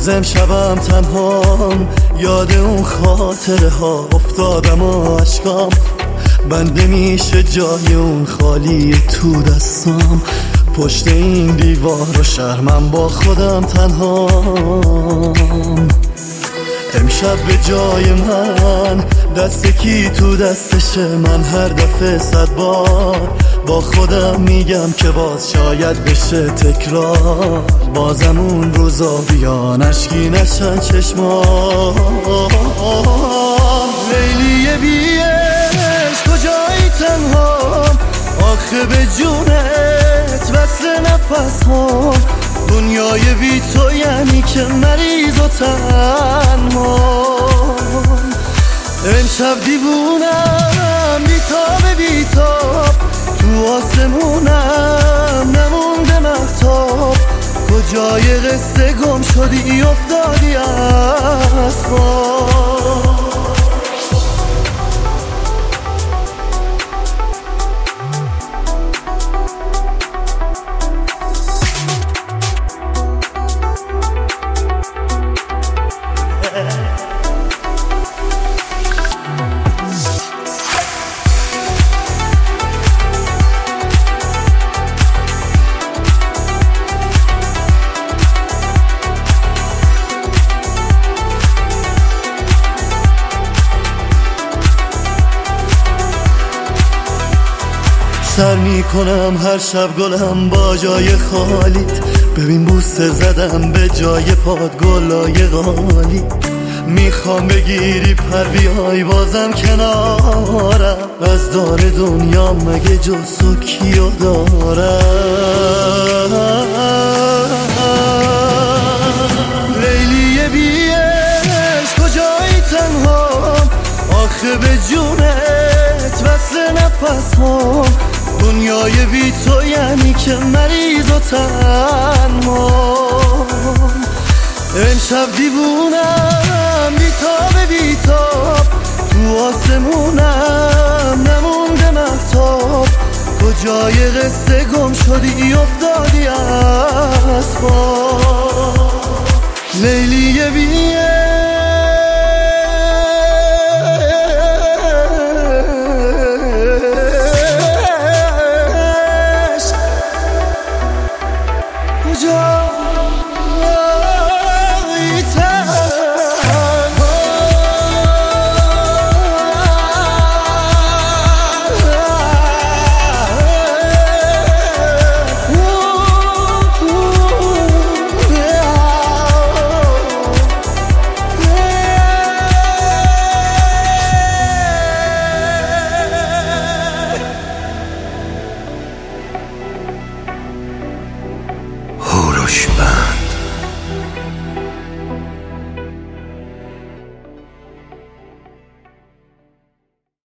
بازم شبم تنهام. یاد اون خاطره ها افتادم و عشقام بنده میشه جای اون خالی تو دستام. پشت این دیوار و شرمم با خودم تنهام. امشب به جای من دست کی تو دستشه من؟ هر دفعه صد بار. با خودم میگم که باز شاید بشه تکرار. بازم اون روزا بیان اشکی نشن چشما لیلی بیش کجایی تنها؟ آخه به جونت وصل نفس ها دنیای بی تو یعنی که مریض و تنها. امشب دیوونم. کجای قصه گم شدی افتادی از خواب سر می‌کنم هر شب گلم با جای خالیت. ببین بوسه زدم به جای پاد گلای غالی می‌خوام بگیری پر بیای بازم کنارم. از دار دنیا مگه جز کیو دارم؟ لیلی بیش کجایی تنها آخه به جونت وصل نفس ها دنیای بی تو یعنی که مریض و تنها امشب دیوونم بیتاب بیتاب تو آسمونم نمونده محتاب کجای قصه گم شدی افتادی